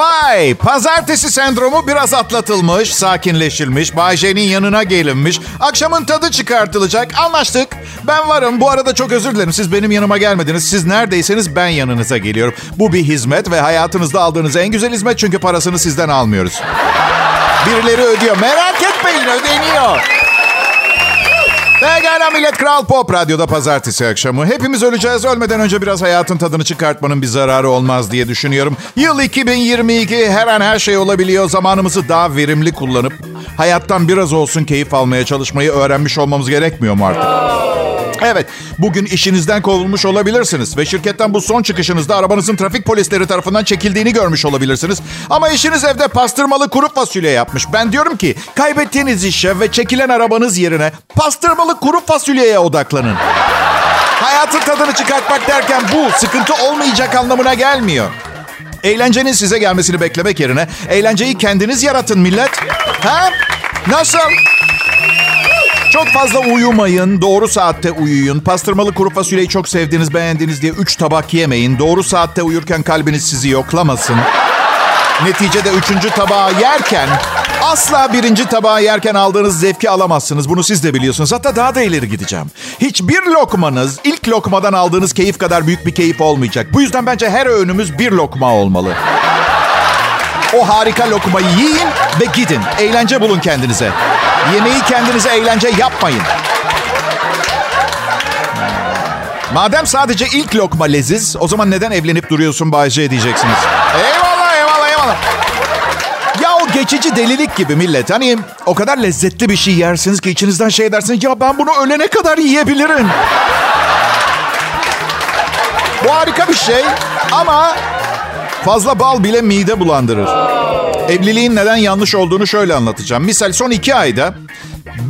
Vay! Pazartesi sendromu biraz atlatılmış, sakinleşilmiş, Bay yanına gelinmiş. Akşamın tadı çıkartılacak. Anlaştık. Ben varım. Bu arada çok özür dilerim. Siz benim yanıma gelmediniz. Siz neredeyseniz ben yanınıza geliyorum. Bu bir hizmet ve hayatınızda aldığınız en güzel hizmet çünkü parasını sizden almıyoruz. Birileri ödüyor. Merak etmeyin ödeniyor. Pekala millet Kral Pop Radyo'da pazartesi akşamı. Hepimiz öleceğiz. Ölmeden önce biraz hayatın tadını çıkartmanın bir zararı olmaz diye düşünüyorum. Yıl 2022 her an her şey olabiliyor. Zamanımızı daha verimli kullanıp hayattan biraz olsun keyif almaya çalışmayı öğrenmiş olmamız gerekmiyor mu artık? Evet, bugün işinizden kovulmuş olabilirsiniz ve şirketten bu son çıkışınızda arabanızın trafik polisleri tarafından çekildiğini görmüş olabilirsiniz. Ama işiniz evde pastırmalı kuru fasulye yapmış. Ben diyorum ki kaybettiğiniz işe ve çekilen arabanız yerine pastırmalı kuru fasulyeye odaklanın. Hayatın tadını çıkartmak derken bu sıkıntı olmayacak anlamına gelmiyor. Eğlencenin size gelmesini beklemek yerine eğlenceyi kendiniz yaratın millet. Ha? Nasıl? Çok fazla uyumayın, doğru saatte uyuyun. Pastırmalı kuru fasulyeyi çok sevdiğiniz, beğendiğiniz diye 3 tabak yemeyin. Doğru saatte uyurken kalbiniz sizi yoklamasın. Neticede üçüncü tabağı yerken asla birinci tabağı yerken aldığınız zevki alamazsınız. Bunu siz de biliyorsunuz. Hatta daha da ileri gideceğim. Hiçbir lokmanız ilk lokmadan aldığınız keyif kadar büyük bir keyif olmayacak. Bu yüzden bence her öğünümüz bir lokma olmalı. O harika lokmayı yiyin ve gidin. Eğlence bulun kendinize. Yemeği kendinize eğlence yapmayın. Madem sadece ilk lokma leziz, o zaman neden evlenip duruyorsun Bayce diyeceksiniz. Eyvallah, eyvallah, eyvallah. Ya o geçici delilik gibi millet. Hani o kadar lezzetli bir şey yersiniz ki içinizden şey dersiniz. Ya ben bunu ölene kadar yiyebilirim. Bu harika bir şey ama fazla bal bile mide bulandırır. Evliliğin neden yanlış olduğunu şöyle anlatacağım. Misal son iki ayda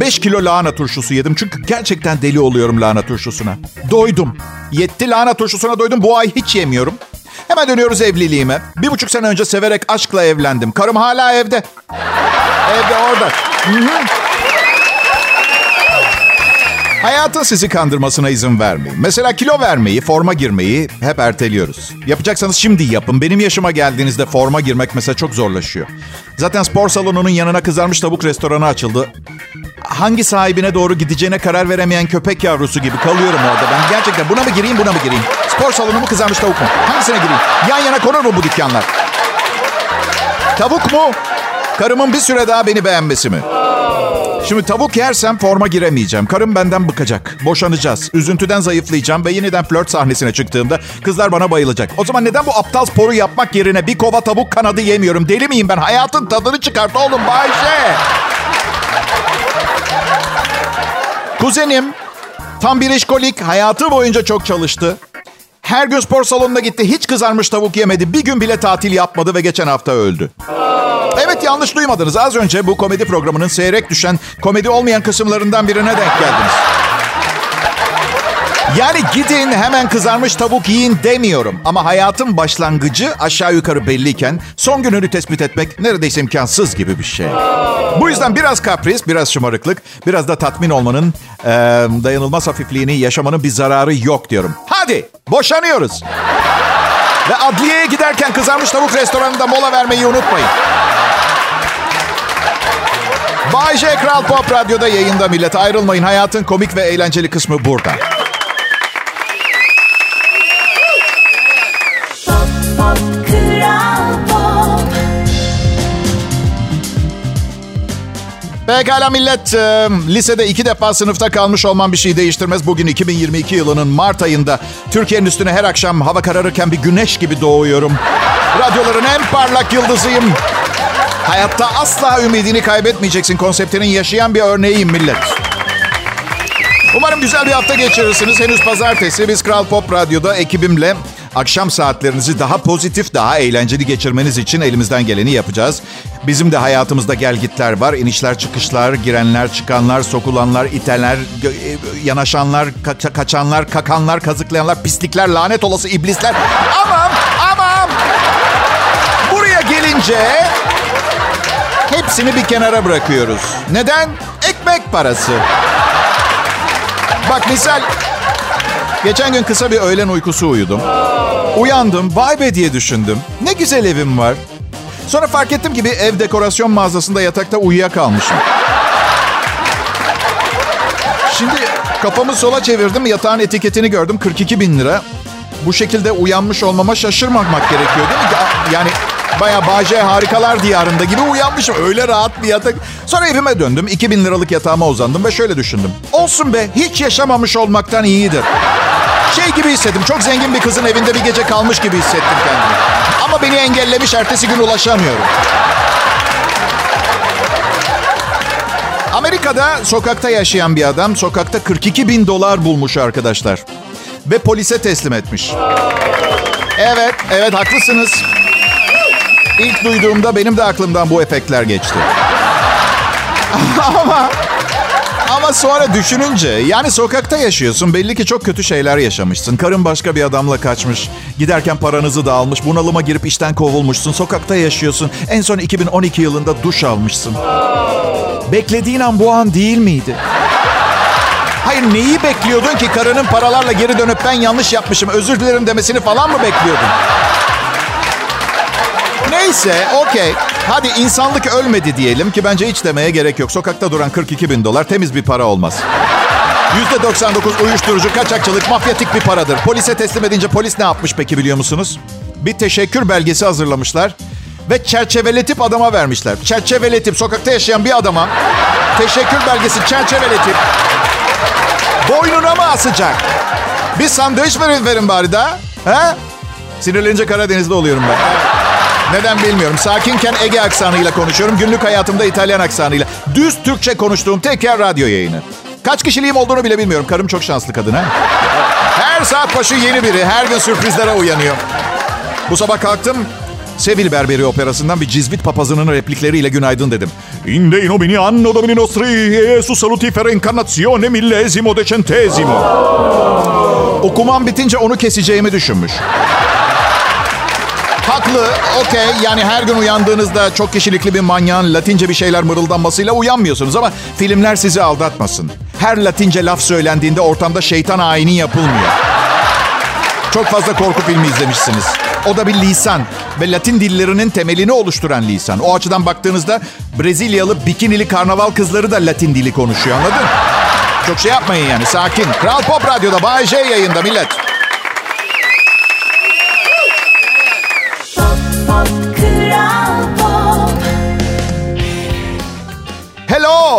5 kilo lahana turşusu yedim. Çünkü gerçekten deli oluyorum lahana turşusuna. Doydum. Yetti lahana turşusuna doydum. Bu ay hiç yemiyorum. Hemen dönüyoruz evliliğime. Bir buçuk sene önce severek aşkla evlendim. Karım hala evde. Evde orada. Hayatın sizi kandırmasına izin vermeyin. Mesela kilo vermeyi, forma girmeyi hep erteliyoruz. Yapacaksanız şimdi yapın. Benim yaşıma geldiğinizde forma girmek mesela çok zorlaşıyor. Zaten spor salonunun yanına kızarmış tavuk restoranı açıldı. Hangi sahibine doğru gideceğine karar veremeyen köpek yavrusu gibi kalıyorum orada. Ben gerçekten buna mı gireyim buna mı gireyim? Spor salonu mu kızarmış tavuk mu? Hangisine gireyim? Yan yana konur mu bu dükkanlar? Tavuk mu? Karımın bir süre daha beni beğenmesi mi? Şimdi tavuk yersem forma giremeyeceğim. Karım benden bıkacak. Boşanacağız. Üzüntüden zayıflayacağım ve yeniden flört sahnesine çıktığımda kızlar bana bayılacak. O zaman neden bu aptal sporu yapmak yerine bir kova tavuk kanadı yemiyorum? Deli miyim ben? Hayatın tadını çıkart oğlum Bayşe. Kuzenim tam bir işkolik. Hayatı boyunca çok çalıştı. Her gün spor salonuna gitti. Hiç kızarmış tavuk yemedi. Bir gün bile tatil yapmadı ve geçen hafta öldü. Evet yanlış duymadınız. Az önce bu komedi programının seyrek düşen komedi olmayan kısımlarından birine denk geldiniz. Yani gidin hemen kızarmış tavuk yiyin demiyorum. Ama hayatın başlangıcı aşağı yukarı belliyken son gününü tespit etmek neredeyse imkansız gibi bir şey. Bu yüzden biraz kapris, biraz şımarıklık, biraz da tatmin olmanın e, dayanılmaz hafifliğini yaşamanın bir zararı yok diyorum. Hadi boşanıyoruz. Ve adliyeye giderken kızarmış tavuk restoranında mola vermeyi unutmayın. Bay J Kral Pop Radyo'da yayında millet. Ayrılmayın. Hayatın komik ve eğlenceli kısmı burada. Pekala millet. E, lisede iki defa sınıfta kalmış olman bir şey değiştirmez. Bugün 2022 yılının Mart ayında Türkiye'nin üstüne her akşam hava kararırken bir güneş gibi doğuyorum. Radyoların en parlak yıldızıyım. Hayatta asla ümidini kaybetmeyeceksin konseptinin yaşayan bir örneğiyim millet. Umarım güzel bir hafta geçirirsiniz. Henüz pazartesi biz Kral Pop Radyo'da ekibimle akşam saatlerinizi daha pozitif, daha eğlenceli geçirmeniz için elimizden geleni yapacağız. Bizim de hayatımızda gelgitler var. İnişler, çıkışlar, girenler, çıkanlar, sokulanlar, iteler, yanaşanlar, ka- kaçanlar, kakanlar, kazıklayanlar, pislikler, lanet olası iblisler. Aman, aman! Buraya gelince hepsini bir kenara bırakıyoruz. Neden? Ekmek parası. Bak misal geçen gün kısa bir öğlen uykusu uyudum. Uyandım, vay be diye düşündüm. Ne güzel evim var. Sonra fark ettim ki bir ev dekorasyon mağazasında yatakta uyuyakalmışım. Şimdi kafamı sola çevirdim, yatağın etiketini gördüm. 42 bin lira. Bu şekilde uyanmış olmama şaşırmamak gerekiyor değil mi? Yani baya Bağcay Harikalar Diyarında gibi uyanmışım. Öyle rahat bir yatak. Sonra evime döndüm. 2000 liralık yatağıma uzandım ve şöyle düşündüm. Olsun be hiç yaşamamış olmaktan iyidir. Şey gibi hissettim. Çok zengin bir kızın evinde bir gece kalmış gibi hissettim kendimi. Ama beni engellemiş. Ertesi gün ulaşamıyorum. Amerika'da sokakta yaşayan bir adam sokakta 42 bin dolar bulmuş arkadaşlar. Ve polise teslim etmiş. Evet, evet haklısınız. İlk duyduğumda benim de aklımdan bu efektler geçti. ama sonra düşününce yani sokakta yaşıyorsun. Belli ki çok kötü şeyler yaşamışsın. Karın başka bir adamla kaçmış. Giderken paranızı da almış. Bunalıma girip işten kovulmuşsun. Sokakta yaşıyorsun. En son 2012 yılında duş almışsın. Beklediğin an bu an değil miydi? Hayır neyi bekliyordun ki karının paralarla geri dönüp ben yanlış yapmışım özür dilerim demesini falan mı bekliyordun? Neyse okey. Hadi insanlık ölmedi diyelim ki bence hiç demeye gerek yok. Sokakta duran 42 bin dolar temiz bir para olmaz. %99 uyuşturucu, kaçakçılık, mafyatik bir paradır. Polise teslim edince polis ne yapmış peki biliyor musunuz? Bir teşekkür belgesi hazırlamışlar ve çerçeveletip adama vermişler. Çerçeveletip sokakta yaşayan bir adama teşekkür belgesi çerçeveletip boynuna mı asacak? Bir sandviç verin verin bari daha. He? Sinirlenince Karadeniz'de oluyorum ben. Neden bilmiyorum. Sakinken Ege aksanıyla konuşuyorum. Günlük hayatımda İtalyan aksanıyla. Düz Türkçe konuştuğum tek yer radyo yayını. Kaç kişiliğim olduğunu bile bilmiyorum. Karım çok şanslı kadın ha. Her saat başı yeni biri. Her gün sürprizlere uyanıyor. Bu sabah kalktım. Sevil Berberi operasından bir cizvit papazının replikleriyle günaydın dedim. Inde inomini anno domini nostri Jesu salutifera incarnazione millesimo decentesimo. Okumam bitince onu keseceğimi düşünmüş. Haklı, okey. Yani her gün uyandığınızda çok kişilikli bir manyağın Latince bir şeyler mırıldanmasıyla uyanmıyorsunuz ama filmler sizi aldatmasın. Her Latince laf söylendiğinde ortamda şeytan ayini yapılmıyor. Çok fazla korku filmi izlemişsiniz. O da bir lisan ve Latin dillerinin temelini oluşturan lisan. O açıdan baktığınızda Brezilyalı bikinili karnaval kızları da Latin dili konuşuyor anladın? Çok şey yapmayın yani sakin. Kral Pop Radyo'da Bay J yayında millet.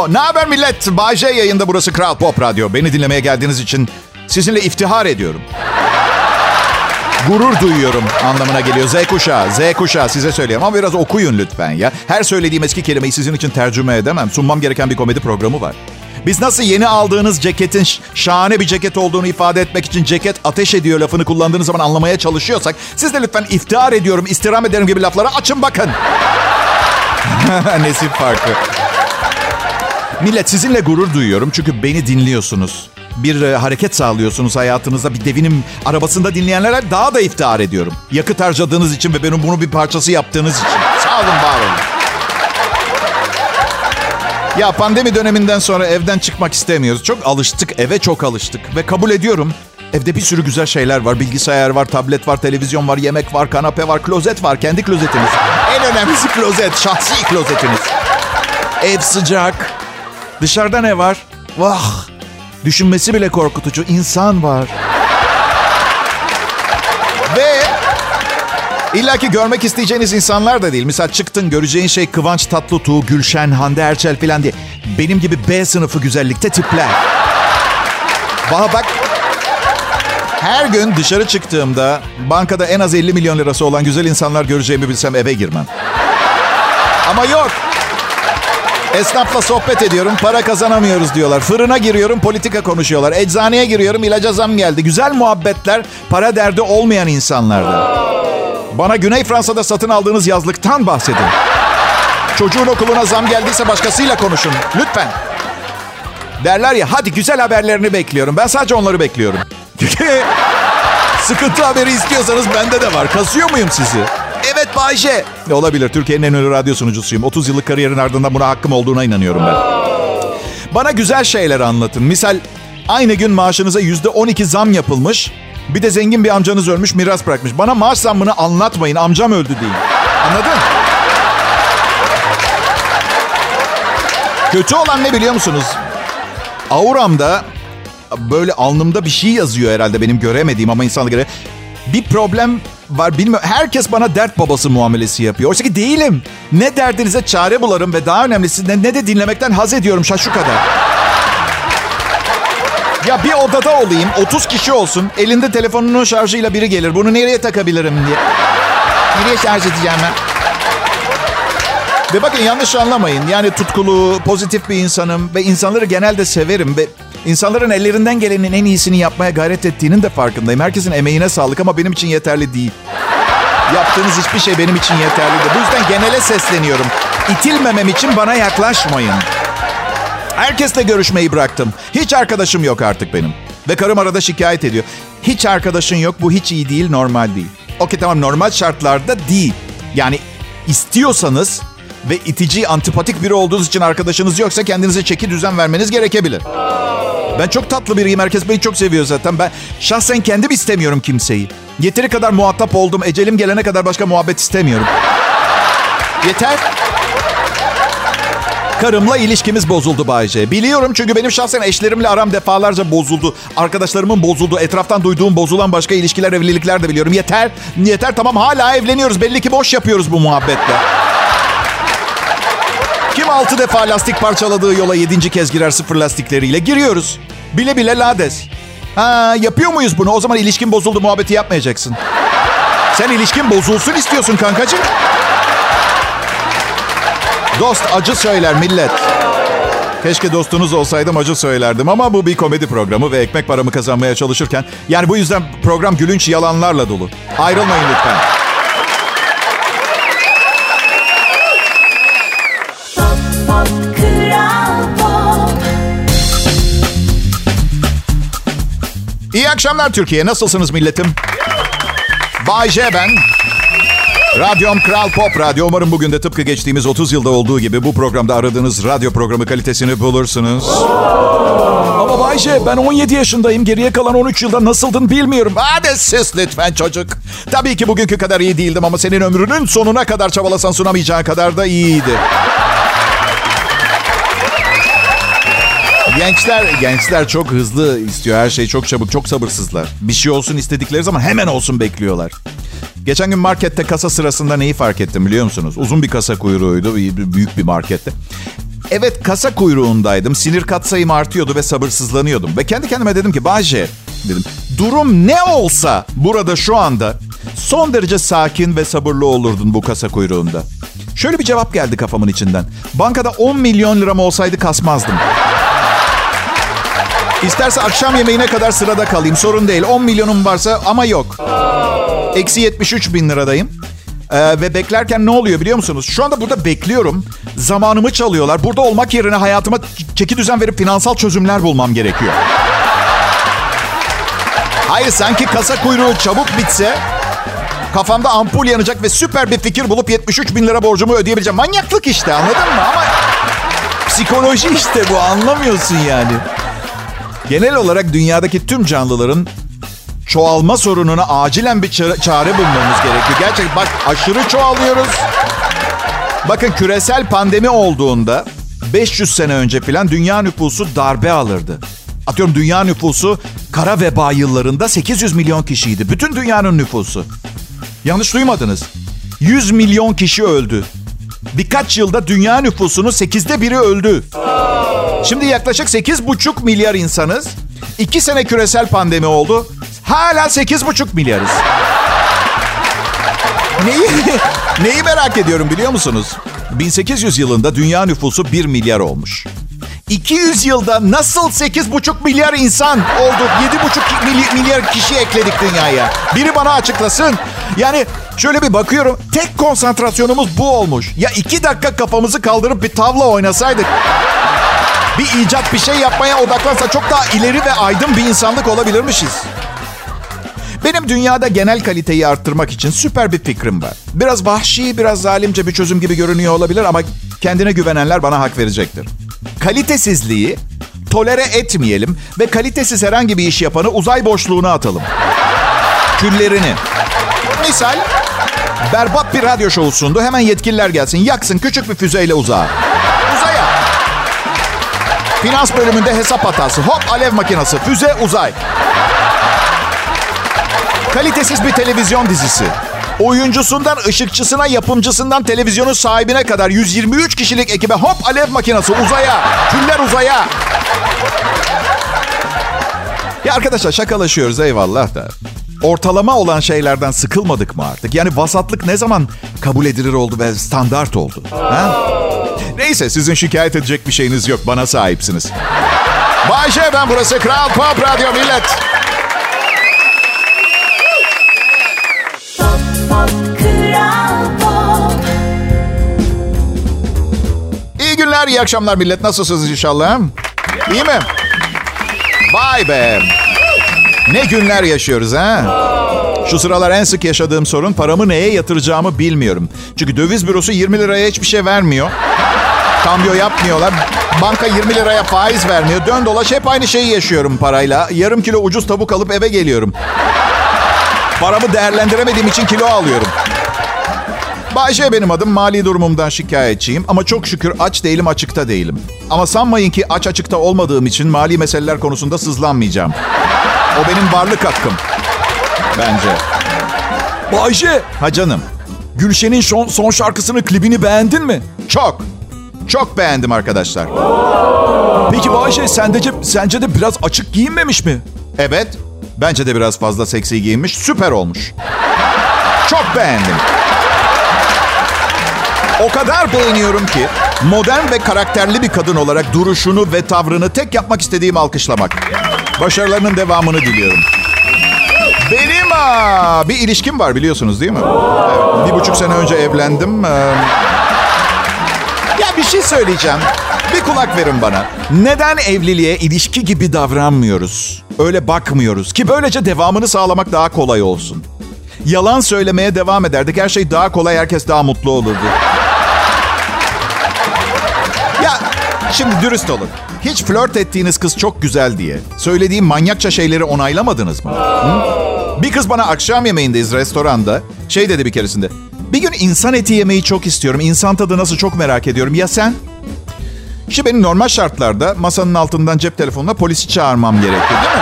Hello, ne haber millet? Bay J yayında burası Kral Pop Radyo. Beni dinlemeye geldiğiniz için sizinle iftihar ediyorum. Gurur duyuyorum anlamına geliyor. Z kuşağı, Z kuşağı size söyleyeyim ama biraz okuyun lütfen ya. Her söylediğim eski kelimeyi sizin için tercüme edemem. Sunmam gereken bir komedi programı var. Biz nasıl yeni aldığınız ceketin şahane bir ceket olduğunu ifade etmek için ceket ateş ediyor lafını kullandığınız zaman anlamaya çalışıyorsak siz de lütfen iftihar ediyorum, istirham ederim gibi lafları açın bakın. Nesip farkı. Millet sizinle gurur duyuyorum çünkü beni dinliyorsunuz. Bir e, hareket sağlıyorsunuz hayatınızda. Bir devinim arabasında dinleyenlere daha da iftihar ediyorum. Yakıt harcadığınız için ve benim bunu bir parçası yaptığınız için. Sağ olun, var olun. Ya pandemi döneminden sonra evden çıkmak istemiyoruz. Çok alıştık, eve çok alıştık. Ve kabul ediyorum. Evde bir sürü güzel şeyler var. Bilgisayar var, tablet var, televizyon var, yemek var, kanape var, klozet var. Kendi klozetiniz. En önemlisi klozet, şahsi klozetiniz. Ev sıcak. Dışarıda ne var? Vah! Düşünmesi bile korkutucu. İnsan var. Ve illa ki görmek isteyeceğiniz insanlar da değil. Misal çıktın göreceğin şey Kıvanç Tatlıtuğ, Gülşen, Hande Erçel falan diye. Benim gibi B sınıfı güzellikte tipler. Bana bak her gün dışarı çıktığımda bankada en az 50 milyon lirası olan güzel insanlar göreceğimi bilsem eve girmem. Ama yok. Esnafla sohbet ediyorum, para kazanamıyoruz diyorlar. Fırına giriyorum, politika konuşuyorlar. Eczaneye giriyorum, ilaca zam geldi. Güzel muhabbetler, para derdi olmayan insanlarda. Bana Güney Fransa'da satın aldığınız yazlıktan bahsedin. Çocuğun okuluna zam geldiyse başkasıyla konuşun. Lütfen. Derler ya hadi güzel haberlerini bekliyorum. Ben sadece onları bekliyorum. Sıkıntı haberi istiyorsanız bende de var. Kasıyor muyum sizi? Evet Bayce. Ne olabilir? Türkiye'nin en ünlü radyo sunucusuyum. 30 yıllık kariyerin ardından buna hakkım olduğuna inanıyorum ben. Bana güzel şeyler anlatın. Misal aynı gün maaşınıza yüzde 12 zam yapılmış. Bir de zengin bir amcanız ölmüş miras bırakmış. Bana maaş zammını anlatmayın. Amcam öldü deyin. Anladın? Kötü olan ne biliyor musunuz? Auramda böyle alnımda bir şey yazıyor herhalde benim göremediğim ama insanlara göre. Bir problem var bilmiyorum. Herkes bana dert babası muamelesi yapıyor. Oysa ki değilim. Ne derdinize çare bularım ve daha önemlisi ne, ne de dinlemekten haz ediyorum şu kadar. Ya bir odada olayım, 30 kişi olsun. Elinde telefonunun şarjıyla biri gelir. Bunu nereye takabilirim diye. Nereye şarj edeceğim ben? Ve bakın yanlış anlamayın. Yani tutkulu, pozitif bir insanım ve insanları genelde severim ve insanların ellerinden gelenin en iyisini yapmaya gayret ettiğinin de farkındayım. Herkesin emeğine sağlık ama benim için yeterli değil. Yaptığınız hiçbir şey benim için yeterli değil. Bu yüzden genele sesleniyorum. İtilmemem için bana yaklaşmayın. Herkesle görüşmeyi bıraktım. Hiç arkadaşım yok artık benim. Ve karım arada şikayet ediyor. Hiç arkadaşın yok bu hiç iyi değil normal değil. Okey tamam normal şartlarda değil. Yani istiyorsanız ve itici, antipatik biri olduğunuz için arkadaşınız yoksa kendinize çeki düzen vermeniz gerekebilir. Ben çok tatlı biriyim. Herkes beni çok seviyor zaten. Ben şahsen kendim istemiyorum kimseyi. Yeteri kadar muhatap oldum. Ecelim gelene kadar başka muhabbet istemiyorum. Yeter. Karımla ilişkimiz bozuldu Bayce. Biliyorum çünkü benim şahsen eşlerimle aram defalarca bozuldu. Arkadaşlarımın bozuldu. Etraftan duyduğum bozulan başka ilişkiler, evlilikler de biliyorum. Yeter. Yeter tamam hala evleniyoruz. Belli ki boş yapıyoruz bu muhabbetle. Kim altı defa lastik parçaladığı yola yedinci kez girer sıfır lastikleriyle? Giriyoruz. Bile bile lades. Ha, yapıyor muyuz bunu? O zaman ilişkin bozuldu muhabbeti yapmayacaksın. Sen ilişkin bozulsun istiyorsun kankacığım. Dost acı söyler millet. Keşke dostunuz olsaydım acı söylerdim ama bu bir komedi programı ve ekmek paramı kazanmaya çalışırken yani bu yüzden program gülünç yalanlarla dolu. Ayrılmayın lütfen. İyi akşamlar Türkiye. Nasılsınız milletim? Bay J ben. Radyom Kral Pop Radyo. Umarım bugün de tıpkı geçtiğimiz 30 yılda olduğu gibi bu programda aradığınız radyo programı kalitesini bulursunuz. Ama Bay J ben 17 yaşındayım. Geriye kalan 13 yılda nasıldın bilmiyorum. Hadi sus lütfen çocuk. Tabii ki bugünkü kadar iyi değildim ama senin ömrünün sonuna kadar çabalasan sunamayacağın kadar da iyiydi. Gençler gençler çok hızlı istiyor her şey çok çabuk çok sabırsızlar. Bir şey olsun istedikleri zaman hemen olsun bekliyorlar. Geçen gün markette kasa sırasında neyi fark ettim biliyor musunuz? Uzun bir kasa kuyruğuydu büyük bir markette. Evet kasa kuyruğundaydım. Sinir katsayım artıyordu ve sabırsızlanıyordum. Ve kendi kendime dedim ki Bahçe dedim. Durum ne olsa burada şu anda son derece sakin ve sabırlı olurdun bu kasa kuyruğunda. Şöyle bir cevap geldi kafamın içinden. Bankada 10 milyon liram olsaydı kasmazdım. İsterse akşam yemeğine kadar sırada kalayım. Sorun değil. 10 milyonum varsa ama yok. Eksi 73 bin liradayım. Ee, ve beklerken ne oluyor biliyor musunuz? Şu anda burada bekliyorum. Zamanımı çalıyorlar. Burada olmak yerine hayatıma çeki düzen verip finansal çözümler bulmam gerekiyor. Hayır sanki kasa kuyruğu çabuk bitse kafamda ampul yanacak ve süper bir fikir bulup 73 bin lira borcumu ödeyebileceğim. Manyaklık işte anladın mı? Ama psikoloji işte bu anlamıyorsun yani. Genel olarak dünyadaki tüm canlıların çoğalma sorununa acilen bir çare bulmamız gerekiyor. Gerçekten bak aşırı çoğalıyoruz. Bakın küresel pandemi olduğunda 500 sene önce falan dünya nüfusu darbe alırdı. Atıyorum dünya nüfusu kara veba yıllarında 800 milyon kişiydi. Bütün dünyanın nüfusu. Yanlış duymadınız. 100 milyon kişi öldü. Birkaç yılda dünya nüfusunun 8'de biri öldü. Şimdi yaklaşık 8,5 milyar insanız. 2 sene küresel pandemi oldu. Hala 8,5 milyarız. Neyi, neyi merak ediyorum biliyor musunuz? 1800 yılında dünya nüfusu 1 milyar olmuş. 200 yılda nasıl 8,5 milyar insan olduk? 7,5 milyar kişi ekledik dünyaya. Biri bana açıklasın. Yani şöyle bir bakıyorum. Tek konsantrasyonumuz bu olmuş. Ya iki dakika kafamızı kaldırıp bir tavla oynasaydık bir icat bir şey yapmaya odaklansa çok daha ileri ve aydın bir insanlık olabilirmişiz. Benim dünyada genel kaliteyi arttırmak için süper bir fikrim var. Biraz vahşi, biraz zalimce bir çözüm gibi görünüyor olabilir ama kendine güvenenler bana hak verecektir. Kalitesizliği tolere etmeyelim ve kalitesiz herhangi bir iş yapanı uzay boşluğuna atalım. Küllerini. Misal berbat bir radyo şovu sundu. Hemen yetkililer gelsin. Yaksın küçük bir füzeyle uzağa. Uzaya. Finans bölümünde hesap hatası. Hop alev makinesi. Füze uzay. Kalitesiz bir televizyon dizisi. Oyuncusundan ışıkçısına, yapımcısından televizyonun sahibine kadar 123 kişilik ekibe hop alev makinesi uzaya. Küller uzaya. Ya arkadaşlar şakalaşıyoruz eyvallah da. Ortalama olan şeylerden sıkılmadık mı artık? Yani vasatlık ne zaman kabul edilir oldu ve standart oldu? Ha? Neyse sizin şikayet edecek bir şeyiniz yok. Bana sahipsiniz. Bayşe ben burası Kral Pop Radyo Millet. İyi günler, iyi akşamlar millet. Nasılsınız inşallah? İyi mi? Vay be. Ne günler yaşıyoruz ha? Şu sıralar en sık yaşadığım sorun paramı neye yatıracağımı bilmiyorum. Çünkü döviz bürosu 20 liraya hiçbir şey vermiyor. Kambiyo yapmıyorlar. Banka 20 liraya faiz vermiyor. Dön dolaş hep aynı şeyi yaşıyorum parayla. Yarım kilo ucuz tavuk alıp eve geliyorum. Paramı değerlendiremediğim için kilo alıyorum. Bayşe benim adım. Mali durumumdan şikayetçiyim. Ama çok şükür aç değilim, açıkta değilim. Ama sanmayın ki aç açıkta olmadığım için mali meseleler konusunda sızlanmayacağım. O benim varlık hakkım. Bence. Bayşe, Ha canım. Gülşen'in son, son şarkısını, klibini beğendin mi? Çok. Çok beğendim arkadaşlar. Peki Bayşe, sence, sence de biraz açık giyinmemiş mi? Evet. Bence de biraz fazla seksi giyinmiş. Süper olmuş. Çok beğendim. O kadar beğeniyorum ki modern ve karakterli bir kadın olarak duruşunu ve tavrını tek yapmak istediğim alkışlamak. Başarılarının devamını diliyorum. Benim aa, bir ilişkim var biliyorsunuz değil mi? Evet, bir buçuk sene önce evlendim. Ee, Ya bir şey söyleyeceğim. Bir kulak verin bana. Neden evliliğe ilişki gibi davranmıyoruz? Öyle bakmıyoruz ki böylece devamını sağlamak daha kolay olsun. Yalan söylemeye devam ederdik. Her şey daha kolay, herkes daha mutlu olurdu. Şimdi dürüst olun. Hiç flört ettiğiniz kız çok güzel diye söylediğim manyakça şeyleri onaylamadınız mı? Hı? Bir kız bana akşam yemeğindeyiz restoranda. Şey dedi bir keresinde. Bir gün insan eti yemeyi çok istiyorum. İnsan tadı nasıl çok merak ediyorum. Ya sen? İşte benim normal şartlarda masanın altından cep telefonuna polisi çağırmam gerekti değil mi?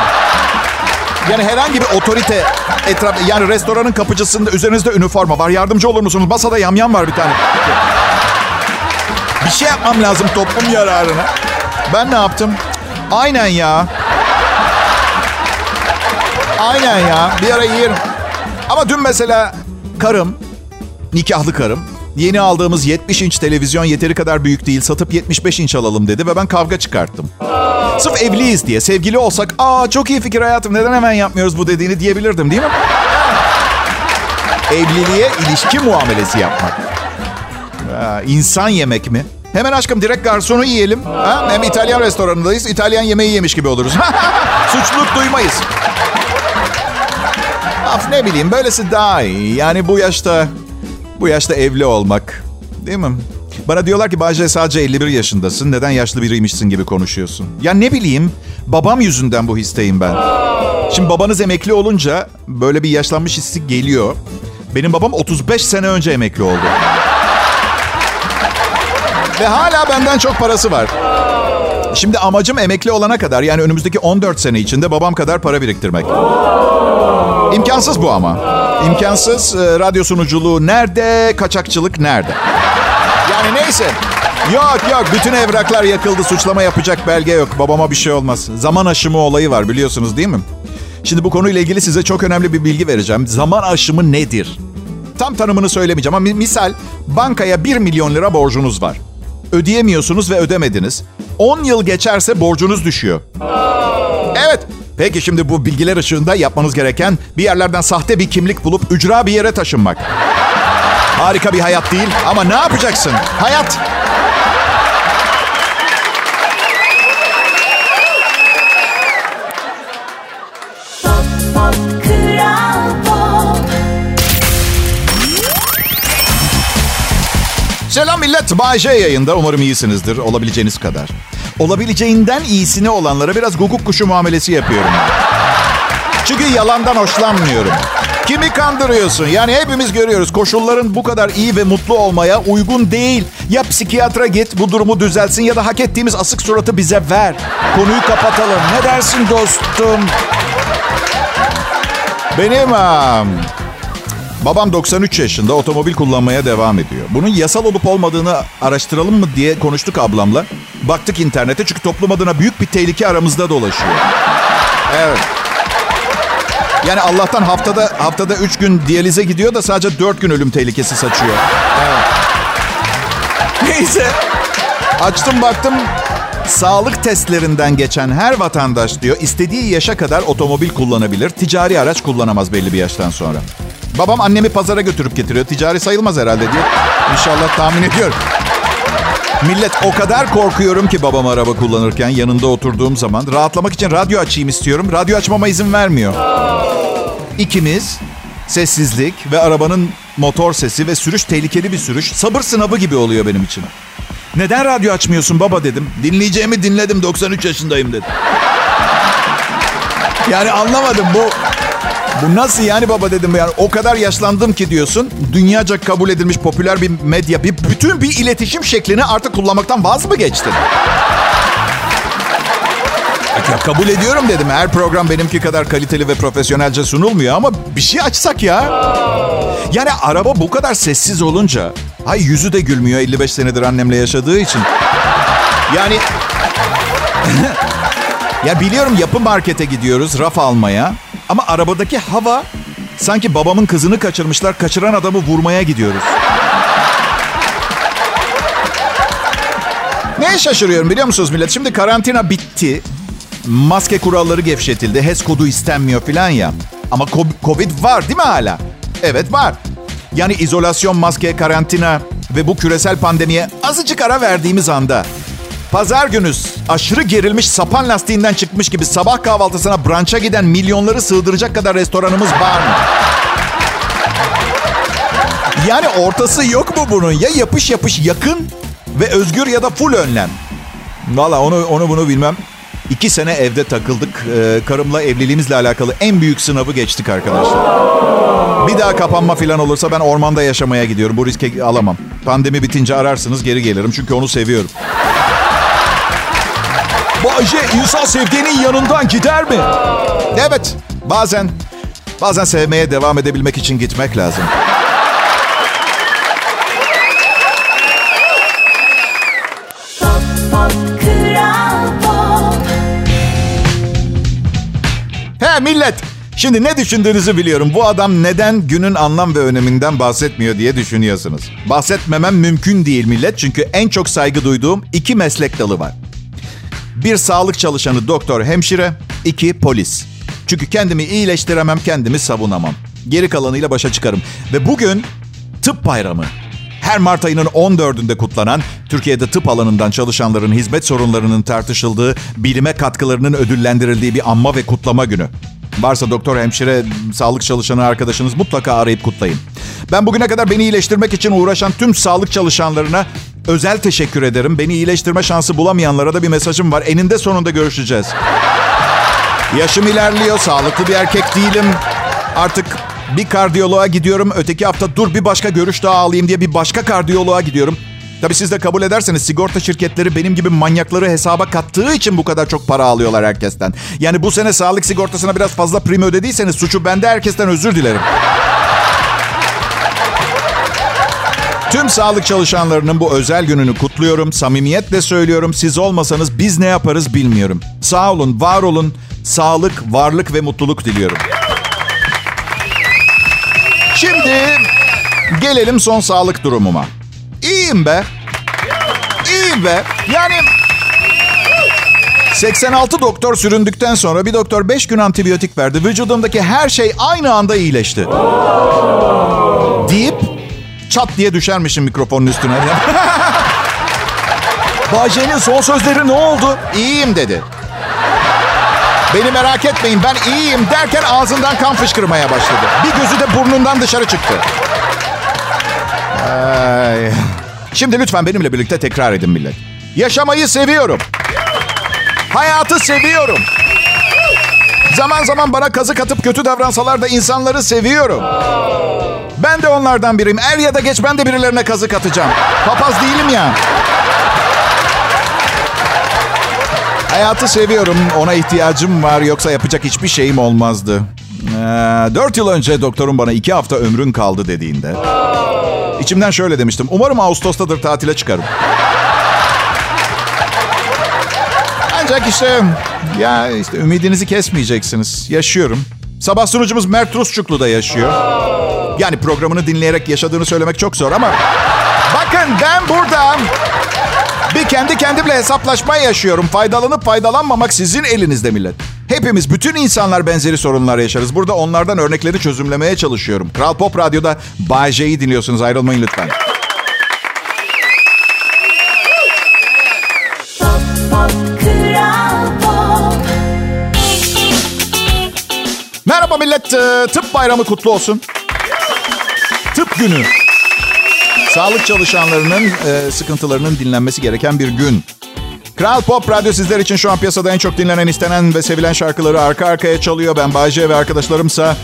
Yani herhangi bir otorite etraf yani restoranın kapıcısında üzerinizde üniforma var. Yardımcı olur musunuz? Masada yamyam var bir tane. Bir şey yapmam lazım toplum yararına. Ben ne yaptım? Aynen ya. Aynen ya. Bir ara yerim. Ama dün mesela karım, nikahlı karım, yeni aldığımız 70 inç televizyon yeteri kadar büyük değil, satıp 75 inç alalım dedi ve ben kavga çıkarttım. Sırf evliyiz diye, sevgili olsak, aa çok iyi fikir hayatım, neden hemen yapmıyoruz bu dediğini diyebilirdim değil mi? Evliliğe ilişki muamelesi yapmak. Aa, insan yemek mi? Hemen aşkım direkt garsonu yiyelim. Ha? Hem İtalyan restoranındayız. İtalyan yemeği yemiş gibi oluruz. Suçluluk duymayız. Af ne bileyim böylesi daha iyi. Yani bu yaşta bu yaşta evli olmak. Değil mi? Bana diyorlar ki Bahçe sadece 51 yaşındasın. Neden yaşlı biriymişsin gibi konuşuyorsun. Ya ne bileyim babam yüzünden bu histeyim ben. Şimdi babanız emekli olunca böyle bir yaşlanmış hissi geliyor. Benim babam 35 sene önce emekli oldu. Ve hala benden çok parası var. Şimdi amacım emekli olana kadar yani önümüzdeki 14 sene içinde babam kadar para biriktirmek. İmkansız bu ama. İmkansız. Ee, radyo sunuculuğu nerede? Kaçakçılık nerede? Yani neyse. Yok yok bütün evraklar yakıldı. Suçlama yapacak belge yok. Babama bir şey olmaz. Zaman aşımı olayı var biliyorsunuz değil mi? Şimdi bu konuyla ilgili size çok önemli bir bilgi vereceğim. Zaman aşımı nedir? Tam tanımını söylemeyeceğim ama misal bankaya 1 milyon lira borcunuz var. Ödeyemiyorsunuz ve ödemediniz. 10 yıl geçerse borcunuz düşüyor. Evet. Peki şimdi bu bilgiler ışığında yapmanız gereken bir yerlerden sahte bir kimlik bulup ücra bir yere taşınmak. Harika bir hayat değil ama ne yapacaksın? Hayat. Selam millet. Bay J yayında. Umarım iyisinizdir. Olabileceğiniz kadar. Olabileceğinden iyisini olanlara biraz guguk kuşu muamelesi yapıyorum. Çünkü yalandan hoşlanmıyorum. Kimi kandırıyorsun? Yani hepimiz görüyoruz. Koşulların bu kadar iyi ve mutlu olmaya uygun değil. Ya psikiyatra git bu durumu düzelsin ya da hak ettiğimiz asık suratı bize ver. Konuyu kapatalım. Ne dersin dostum? Benim babam 93 yaşında otomobil kullanmaya devam ediyor. Bunun yasal olup olmadığını araştıralım mı diye konuştuk ablamla. Baktık internete çünkü toplum adına büyük bir tehlike aramızda dolaşıyor. Evet. Yani Allah'tan haftada haftada 3 gün diyalize gidiyor da sadece 4 gün ölüm tehlikesi saçıyor. Evet. Neyse. Açtım baktım Sağlık testlerinden geçen her vatandaş diyor istediği yaşa kadar otomobil kullanabilir. Ticari araç kullanamaz belli bir yaştan sonra. Babam annemi pazara götürüp getiriyor. Ticari sayılmaz herhalde diye. İnşallah tahmin ediyorum. Millet o kadar korkuyorum ki babam araba kullanırken yanında oturduğum zaman rahatlamak için radyo açayım istiyorum. Radyo açmama izin vermiyor. İkimiz sessizlik ve arabanın motor sesi ve sürüş tehlikeli bir sürüş. Sabır sınavı gibi oluyor benim için. Neden radyo açmıyorsun baba dedim. Dinleyeceğimi dinledim 93 yaşındayım dedi. Yani anlamadım bu bu nasıl yani baba dedim yani o kadar yaşlandım ki diyorsun. Dünyaca kabul edilmiş popüler bir medya, bir bütün bir iletişim şeklini artık kullanmaktan vaz mı geçtin? Ya kabul ediyorum dedim. Her program benimki kadar kaliteli ve profesyonelce sunulmuyor ama bir şey açsak ya. Yani araba bu kadar sessiz olunca, hay yüzü de gülmüyor 55 senedir annemle yaşadığı için. Yani ya biliyorum yapı markete gidiyoruz raf almaya ama arabadaki hava sanki babamın kızını kaçırmışlar, kaçıran adamı vurmaya gidiyoruz. Neye şaşırıyorum biliyor musunuz millet? Şimdi karantina bitti. Maske kuralları gevşetildi. HES kodu istenmiyor falan ya. Ama Covid var değil mi hala? Evet var. Yani izolasyon, maske, karantina ve bu küresel pandemiye azıcık ara verdiğimiz anda Pazar günü aşırı gerilmiş sapan lastiğinden çıkmış gibi sabah kahvaltısına brança giden milyonları sığdıracak kadar restoranımız var mı? Yani ortası yok mu bunun? Ya yapış yapış yakın ve özgür ya da full önlem. Valla onu, onu bunu bilmem. İki sene evde takıldık. Ee, karımla evliliğimizle alakalı en büyük sınavı geçtik arkadaşlar. Bir daha kapanma falan olursa ben ormanda yaşamaya gidiyorum. Bu riski alamam. Pandemi bitince ararsınız geri gelirim. Çünkü onu seviyorum. Bayce insan sevdiğinin yanından gider mi? Evet. Bazen. Bazen sevmeye devam edebilmek için gitmek lazım. He millet. Şimdi ne düşündüğünüzü biliyorum. Bu adam neden günün anlam ve öneminden bahsetmiyor diye düşünüyorsunuz. Bahsetmemem mümkün değil millet. Çünkü en çok saygı duyduğum iki meslek dalı var. Bir sağlık çalışanı doktor, hemşire. iki polis. Çünkü kendimi iyileştiremem, kendimi savunamam. Geri kalanıyla başa çıkarım. Ve bugün tıp bayramı. Her Mart ayının 14'ünde kutlanan, Türkiye'de tıp alanından çalışanların hizmet sorunlarının tartışıldığı, bilime katkılarının ödüllendirildiği bir anma ve kutlama günü. Varsa doktor, hemşire, sağlık çalışanı arkadaşınız mutlaka arayıp kutlayın. Ben bugüne kadar beni iyileştirmek için uğraşan tüm sağlık çalışanlarına özel teşekkür ederim. Beni iyileştirme şansı bulamayanlara da bir mesajım var. Eninde sonunda görüşeceğiz. Yaşım ilerliyor, sağlıklı bir erkek değilim. Artık bir kardiyoloğa gidiyorum. Öteki hafta dur bir başka görüş daha alayım diye bir başka kardiyoloğa gidiyorum. Tabii siz de kabul ederseniz sigorta şirketleri benim gibi manyakları hesaba kattığı için bu kadar çok para alıyorlar herkesten. Yani bu sene sağlık sigortasına biraz fazla prim ödediyseniz suçu bende herkesten özür dilerim. Tüm sağlık çalışanlarının bu özel gününü kutluyorum. Samimiyetle söylüyorum. Siz olmasanız biz ne yaparız bilmiyorum. Sağ olun, var olun. Sağlık, varlık ve mutluluk diliyorum. Şimdi gelelim son sağlık durumuma. İyiyim be. İyiyim be. Yani 86 doktor süründükten sonra bir doktor 5 gün antibiyotik verdi. Vücudumdaki her şey aynı anda iyileşti. Deyip çat diye düşermişim mikrofonun üstüne. Bayce'nin son sözleri ne oldu? İyiyim dedi. Beni merak etmeyin ben iyiyim derken ağzından kan fışkırmaya başladı. Bir gözü de burnundan dışarı çıktı. Ay. Şimdi lütfen benimle birlikte tekrar edin millet. Yaşamayı seviyorum. Hayatı seviyorum. Zaman zaman bana kazık atıp kötü davransalar da insanları seviyorum. Ben de onlardan biriyim. Er ya da geç ben de birilerine kazık atacağım. Papaz değilim ya. Hayatı seviyorum. Ona ihtiyacım var. Yoksa yapacak hiçbir şeyim olmazdı. Ee, yıl önce doktorum bana iki hafta ömrün kaldı dediğinde... içimden şöyle demiştim. Umarım Ağustos'tadır tatile çıkarım. Ancak işte... Ya işte ümidinizi kesmeyeceksiniz. Yaşıyorum. Sabah sunucumuz Mert Rusçuklu da yaşıyor. Yani programını dinleyerek yaşadığını söylemek çok zor ama... Bakın ben burada bir kendi kendimle hesaplaşma yaşıyorum. Faydalanıp faydalanmamak sizin elinizde millet. Hepimiz, bütün insanlar benzeri sorunlar yaşarız. Burada onlardan örnekleri çözümlemeye çalışıyorum. Kral Pop Radyo'da Bay J'yi dinliyorsunuz. Ayrılmayın lütfen. Millet. Ee, Tıp bayramı kutlu olsun. Tıp günü. Sağlık çalışanlarının e, sıkıntılarının dinlenmesi gereken bir gün. Kral Pop Radyo sizler için şu an piyasada en çok dinlenen, istenen ve sevilen şarkıları arka arkaya çalıyor. Ben Bayce ve arkadaşlarımsa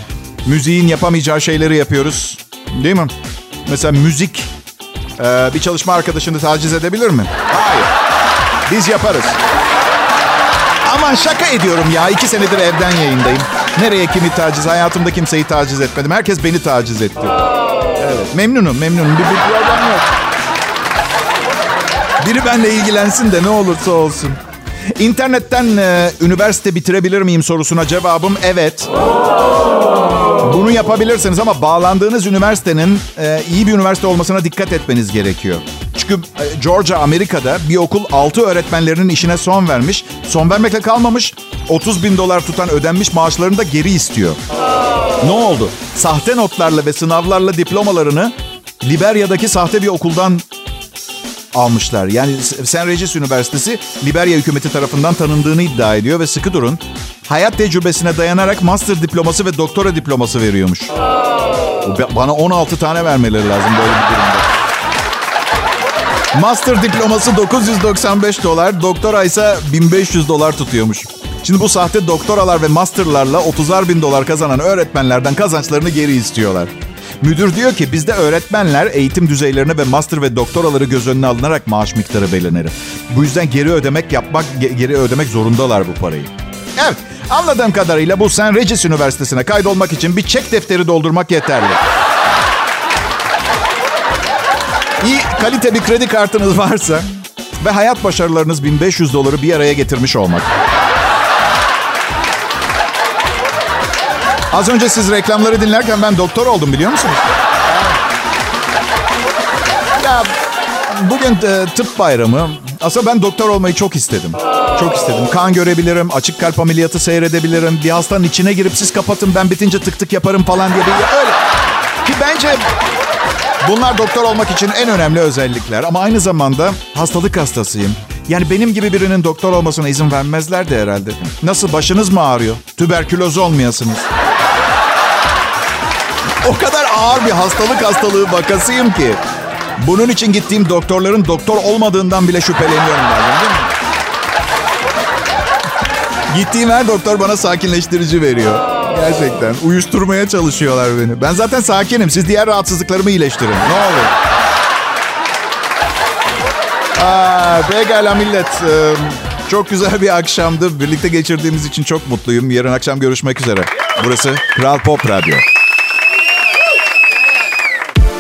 müziğin yapamayacağı şeyleri yapıyoruz. Değil mi? Mesela müzik e, bir çalışma arkadaşını taciz edebilir mi? Hayır. Biz yaparız. Aman şaka ediyorum ya. İki senedir evden yayındayım. Nereye kimi taciz? Hayatımda kimseyi taciz etmedim. Herkes beni taciz etti. Evet. Memnunum, memnunum. Bir, bir problem yok. Biri benimle ilgilensin de ne olursa olsun. İnternetten e, üniversite bitirebilir miyim sorusuna cevabım evet. Bunu yapabilirsiniz ama bağlandığınız üniversitenin e, iyi bir üniversite olmasına dikkat etmeniz gerekiyor. Çünkü e, Georgia Amerika'da bir okul 6 öğretmenlerinin işine son vermiş. Son vermekle kalmamış. 30 bin dolar tutan ödenmiş maaşlarını da geri istiyor. Ne oldu? Sahte notlarla ve sınavlarla diplomalarını Liberya'daki sahte bir okuldan almışlar. Yani St. Regis Üniversitesi Liberya hükümeti tarafından tanındığını iddia ediyor ve sıkı durun. Hayat tecrübesine dayanarak master diploması ve doktora diploması veriyormuş. Bana 16 tane vermeleri lazım böyle bir durumda. Master diploması 995 dolar, doktora ise 1500 dolar tutuyormuş. Şimdi bu sahte doktoralar ve masterlarla 30'ar bin dolar kazanan öğretmenlerden kazançlarını geri istiyorlar. Müdür diyor ki bizde öğretmenler eğitim düzeylerine ve master ve doktoraları göz önüne alınarak maaş miktarı belirlenir. Bu yüzden geri ödemek yapmak, ge- geri ödemek zorundalar bu parayı. Evet, anladığım kadarıyla bu St. Regis Üniversitesi'ne kaydolmak için bir çek defteri doldurmak yeterli. İyi kalite bir kredi kartınız varsa ve hayat başarılarınız 1500 doları bir araya getirmiş olmak. Az önce siz reklamları dinlerken ben doktor oldum biliyor musunuz? Ya bugün e, tıp bayramı. Aslında ben doktor olmayı çok istedim. Çok istedim. Kan görebilirim, açık kalp ameliyatı seyredebilirim. Bir hastanın içine girip siz kapatın ben bitince tık tık yaparım falan diye. Bir, öyle. Ki bence bunlar doktor olmak için en önemli özellikler. Ama aynı zamanda hastalık hastasıyım. Yani benim gibi birinin doktor olmasına izin vermezlerdi herhalde. Nasıl başınız mı ağrıyor? Tüberküloz olmayasınız. O kadar ağır bir hastalık hastalığı vakasıyım ki. Bunun için gittiğim doktorların doktor olmadığından bile şüpheleniyorum bazen değil mi? Gittiğim her doktor bana sakinleştirici veriyor. Gerçekten. Uyuşturmaya çalışıyorlar beni. Ben zaten sakinim. Siz diğer rahatsızlıklarımı iyileştirin. Ne olur. Aa, pekala millet. Ee, Çok güzel bir akşamdı. Birlikte geçirdiğimiz için çok mutluyum. Yarın akşam görüşmek üzere. Burası Kral Pop Radyo.